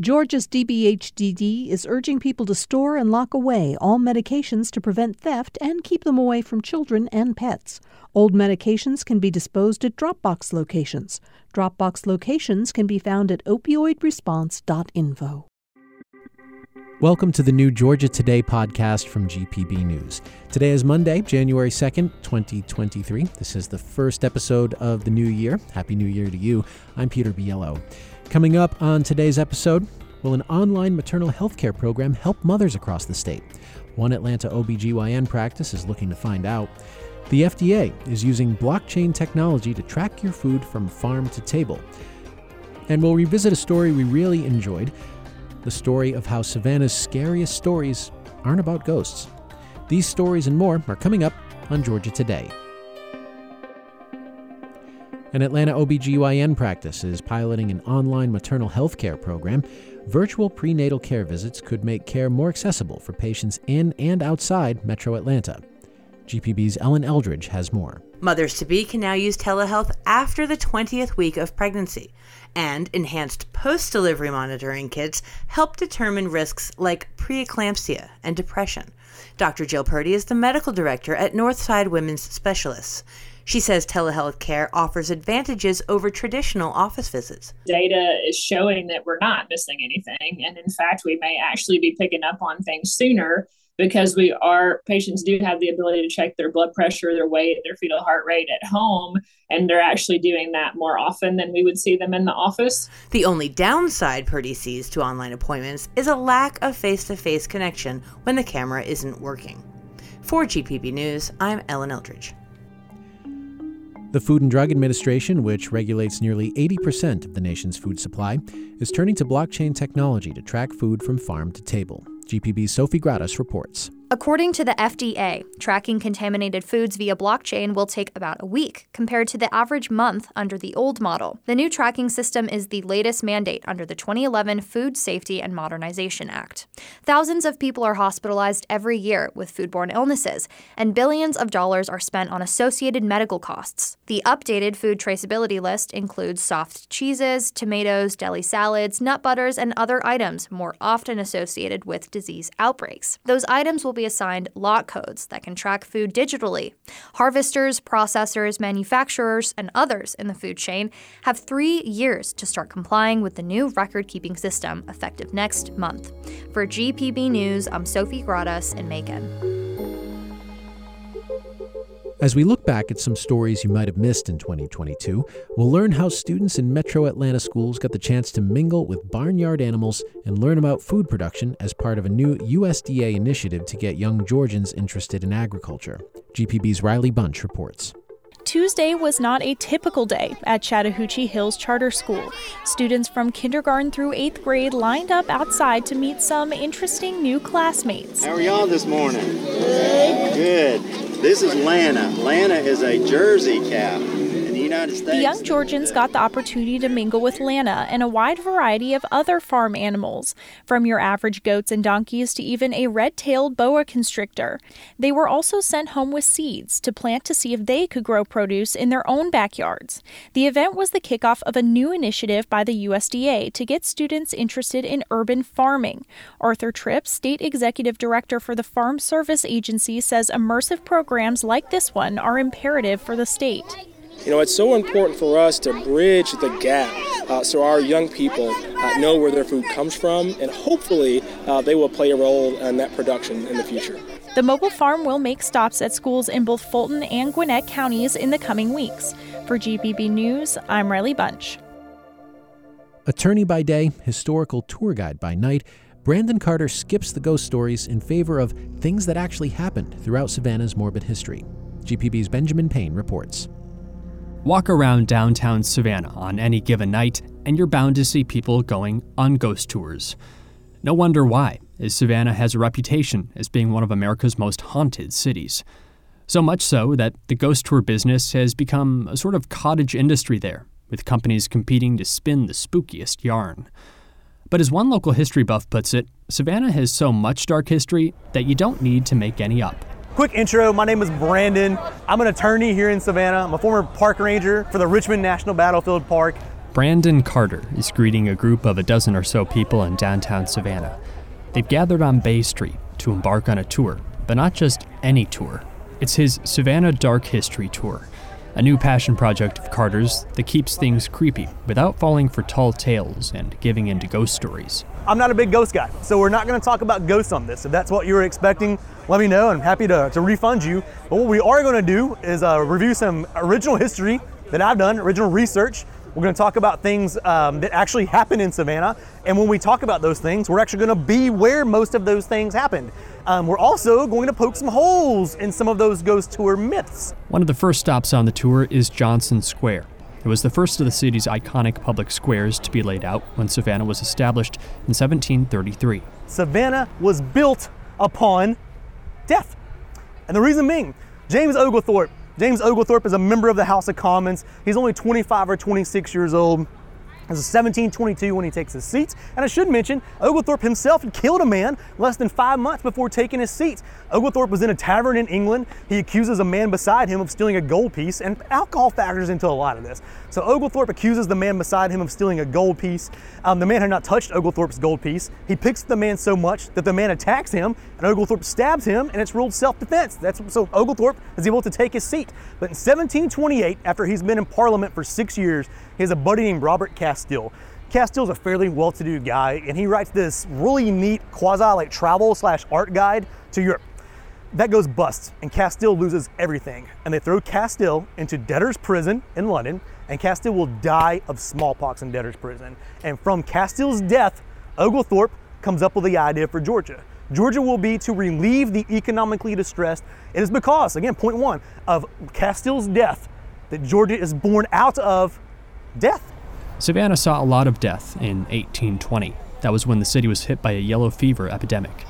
Georgia's DBHDD is urging people to store and lock away all medications to prevent theft and keep them away from children and pets. Old medications can be disposed at Dropbox locations. Dropbox locations can be found at opioidresponse.info. Welcome to the new Georgia Today podcast from GPB News. Today is Monday, January 2nd, 2023. This is the first episode of the new year. Happy New Year to you. I'm Peter Biello. Coming up on today's episode, will an online maternal health care program help mothers across the state? One Atlanta OBGYN practice is looking to find out. The FDA is using blockchain technology to track your food from farm to table. And we'll revisit a story we really enjoyed the story of how Savannah's scariest stories aren't about ghosts. These stories and more are coming up on Georgia Today. An Atlanta OBGYN practice is piloting an online maternal health care program. Virtual prenatal care visits could make care more accessible for patients in and outside metro Atlanta. GPB's Ellen Eldridge has more. Mothers to be can now use telehealth after the 20th week of pregnancy, and enhanced post delivery monitoring kits help determine risks like preeclampsia and depression. Dr. Jill Purdy is the medical director at Northside Women's Specialists. She says telehealth care offers advantages over traditional office visits. Data is showing that we're not missing anything. And in fact, we may actually be picking up on things sooner because we are patients do have the ability to check their blood pressure, their weight, their fetal heart rate at home, and they're actually doing that more often than we would see them in the office. The only downside Purdy sees to online appointments is a lack of face to face connection when the camera isn't working. For GPB News, I'm Ellen Eldridge. The Food and Drug Administration, which regulates nearly 80% of the nation's food supply, is turning to blockchain technology to track food from farm to table. GPB's Sofi Gratas reports. According to the FDA, tracking contaminated foods via blockchain will take about a week compared to the average month under the old model. The new tracking system is the latest mandate under the 2011 Food Safety and Modernization Act. Thousands of people are hospitalized every year with foodborne illnesses, and billions of dollars are spent on associated medical costs. The updated food traceability list includes soft cheeses, tomatoes, deli salads, nut butters, and other items more often associated with disease outbreaks. Those items will be assigned lot codes that can track food digitally. Harvesters, processors, manufacturers, and others in the food chain have three years to start complying with the new record keeping system effective next month. For GPB News, I'm Sofi Gratas in Macon. As we look back at some stories you might have missed in 2022, we'll learn how students in metro Atlanta schools got the chance to mingle with barnyard animals and learn about food production as part of a new USDA initiative to get young Georgians interested in agriculture. GPB's Riley Bunch reports. Tuesday was not a typical day at Chattahoochee Hills Charter School. Students from kindergarten through eighth grade lined up outside to meet some interesting new classmates. How are y'all this morning? Good. Good. This is Lana. Lana is a Jersey cow. United States. The young Georgians got the opportunity to mingle with Lana and a wide variety of other farm animals, from your average goats and donkeys to even a red tailed boa constrictor. They were also sent home with seeds to plant to see if they could grow produce in their own backyards. The event was the kickoff of a new initiative by the USDA to get students interested in urban farming. Arthur Tripp, State Executive Director for the Farm Service Agency, says immersive programs like this one are imperative for the state. You know, it's so important for us to bridge the gap uh, so our young people uh, know where their food comes from, and hopefully uh, they will play a role in that production in the future. The mobile farm will make stops at schools in both Fulton and Gwinnett counties in the coming weeks. For GPB News, I'm Riley Bunch. Attorney by day, historical tour guide by night, Brandon Carter skips the ghost stories in favor of things that actually happened throughout Savannah's morbid history. GPB's Benjamin Payne reports. Walk around downtown Savannah on any given night, and you're bound to see people going on ghost tours. No wonder why, as Savannah has a reputation as being one of America's most haunted cities. So much so that the ghost tour business has become a sort of cottage industry there, with companies competing to spin the spookiest yarn. But as one local history buff puts it, Savannah has so much dark history that you don't need to make any up. Quick intro, my name is Brandon. I'm an attorney here in Savannah. I'm a former park ranger for the Richmond National Battlefield Park. Brandon Carter is greeting a group of a dozen or so people in downtown Savannah. They've gathered on Bay Street to embark on a tour, but not just any tour. It's his Savannah Dark History Tour, a new passion project of Carter's that keeps things creepy without falling for tall tales and giving in to ghost stories. I'm not a big ghost guy, so we're not going to talk about ghosts on this. If that's what you were expecting, let me know. I'm happy to, to refund you. But what we are going to do is uh, review some original history that I've done, original research. We're going to talk about things um, that actually happened in Savannah. And when we talk about those things, we're actually going to be where most of those things happened. Um, we're also going to poke some holes in some of those ghost tour myths. One of the first stops on the tour is Johnson Square. It was the first of the city's iconic public squares to be laid out when Savannah was established in 1733. Savannah was built upon death. And the reason being, James Oglethorpe. James Oglethorpe is a member of the House of Commons. He's only 25 or 26 years old. It was 1722 when he takes his seat. And I should mention, Oglethorpe himself had killed a man less than five months before taking his seat. Oglethorpe was in a tavern in England. He accuses a man beside him of stealing a gold piece, and alcohol factors into a lot of this. So Oglethorpe accuses the man beside him of stealing a gold piece. Um, the man had not touched Oglethorpe's gold piece. He picks the man so much that the man attacks him, and Oglethorpe stabs him, and it's ruled self-defense. That's so Oglethorpe is able to take his seat. But in 1728, after he's been in Parliament for six years, he has a buddy named Robert Castell. Castell's a fairly well-to-do guy, and he writes this really neat quasi like travel slash art guide to Europe. That goes bust, and Castell loses everything. And they throw Castell into debtor's prison in London, and Castell will die of smallpox in debtor's prison. And from Castell's death, Oglethorpe comes up with the idea for Georgia. Georgia will be to relieve the economically distressed. It is because, again, point one, of Castell's death that Georgia is born out of death. Savannah saw a lot of death in 1820. That was when the city was hit by a yellow fever epidemic.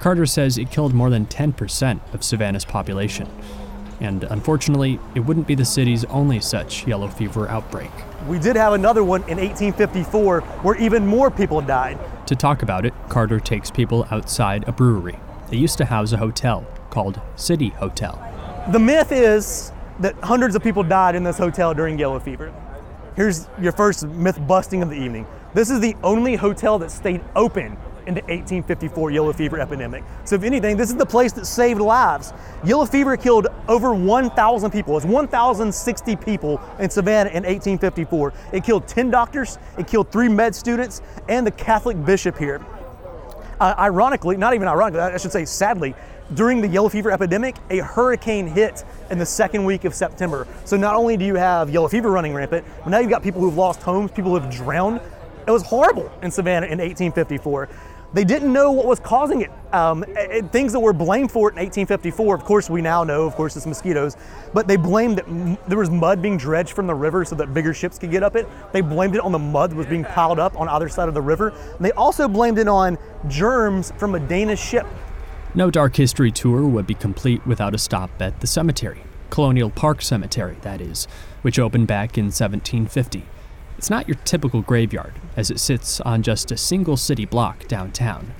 Carter says it killed more than 10% of Savannah's population. And unfortunately, it wouldn't be the city's only such yellow fever outbreak. We did have another one in 1854 where even more people died. To talk about it, Carter takes people outside a brewery. It used to house a hotel called City Hotel. The myth is that hundreds of people died in this hotel during yellow fever. Here's your first myth busting of the evening. This is the only hotel that stayed open in the 1854 yellow fever epidemic. So, if anything, this is the place that saved lives. Yellow fever killed over 1,000 people. It's 1,060 people in Savannah in 1854. It killed 10 doctors, it killed three med students, and the Catholic bishop here. Uh, ironically, not even ironically, I should say sadly, during the yellow fever epidemic, a hurricane hit in the second week of September. So not only do you have yellow fever running rampant, but now you've got people who've lost homes, people who have drowned. It was horrible in Savannah in 1854. They didn't know what was causing it. Um, it, things that were blamed for it in 1854, of course, we now know, of course, it's mosquitoes, but they blamed that m- there was mud being dredged from the river so that bigger ships could get up it. They blamed it on the mud that was being piled up on either side of the river. And they also blamed it on germs from a Danish ship. No Dark History tour would be complete without a stop at the cemetery, Colonial Park Cemetery, that is, which opened back in 1750. It's not your typical graveyard, as it sits on just a single city block downtown.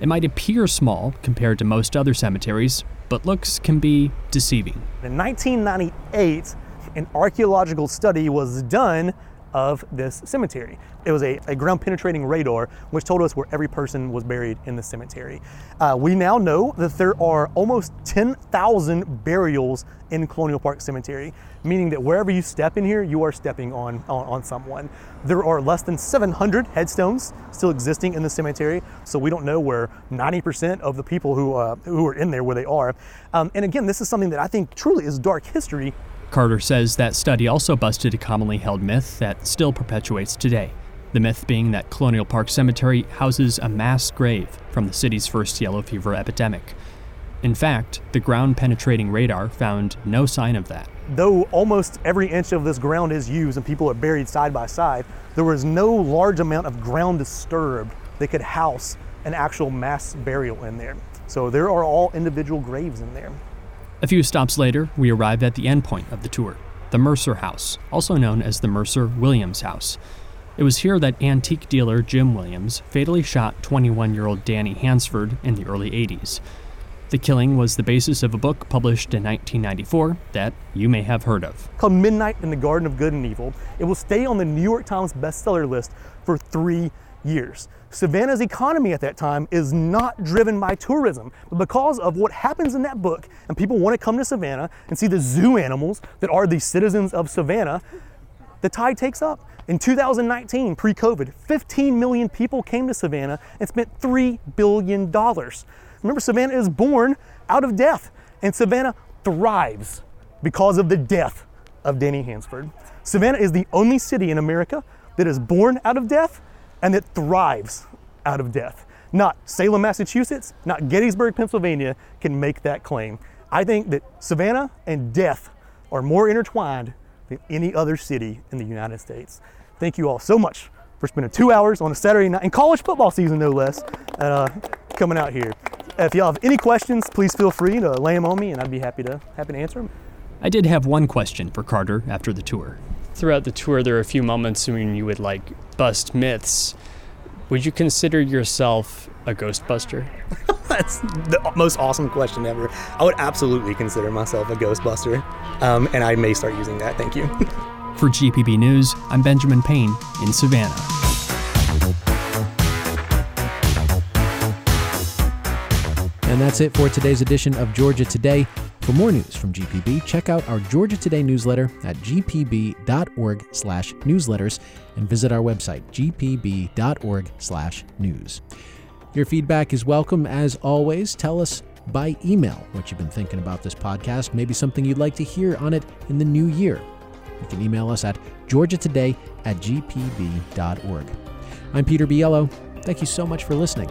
It might appear small compared to most other cemeteries, but looks can be deceiving. In 1998, an archaeological study was done of this cemetery. It was a, a ground penetrating radar which told us where every person was buried in the cemetery. Uh, we now know that there are almost 10,000 burials in Colonial Park Cemetery, meaning that wherever you step in here, you are stepping on, on, on someone. There are less than 700 headstones still existing in the cemetery, so we don't know where 90% of the people who, uh, who are in there, where they are. Um, and again, this is something that I think truly is dark history Carter says that study also busted a commonly held myth that still perpetuates today. The myth being that Colonial Park Cemetery houses a mass grave from the city's first yellow fever epidemic. In fact, the ground penetrating radar found no sign of that. Though almost every inch of this ground is used and people are buried side by side, there was no large amount of ground disturbed that could house an actual mass burial in there. So there are all individual graves in there. A few stops later, we arrive at the endpoint of the tour the Mercer House, also known as the Mercer Williams House. It was here that antique dealer Jim Williams fatally shot 21 year old Danny Hansford in the early 80s. The killing was the basis of a book published in 1994 that you may have heard of. Called Midnight in the Garden of Good and Evil. It will stay on the New York Times bestseller list for three years. Savannah's economy at that time is not driven by tourism, but because of what happens in that book, and people want to come to Savannah and see the zoo animals that are the citizens of Savannah, the tide takes up. In 2019, pre COVID, 15 million people came to Savannah and spent $3 billion. Remember, Savannah is born out of death, and Savannah thrives because of the death of Danny Hansford. Savannah is the only city in America that is born out of death and that thrives out of death. Not Salem, Massachusetts, not Gettysburg, Pennsylvania can make that claim. I think that Savannah and death are more intertwined than any other city in the United States. Thank you all so much for spending two hours on a Saturday night in college football season, no less, uh, coming out here. If y'all have any questions, please feel free to lay them on me, and I'd be happy to happy to answer them. I did have one question for Carter after the tour. Throughout the tour, there are a few moments when you would like bust myths. Would you consider yourself a Ghostbuster? That's the most awesome question ever. I would absolutely consider myself a Ghostbuster, um, and I may start using that. Thank you. For GPB News, I'm Benjamin Payne in Savannah. And that's it for today's edition of Georgia Today. For more news from GPB, check out our Georgia Today newsletter at gpb.org/newsletters and visit our website gpb.org/news. Your feedback is welcome as always. Tell us by email what you've been thinking about this podcast, maybe something you'd like to hear on it in the new year. You can email us at georgiatoday at gpb.org. I'm Peter Biello. Thank you so much for listening.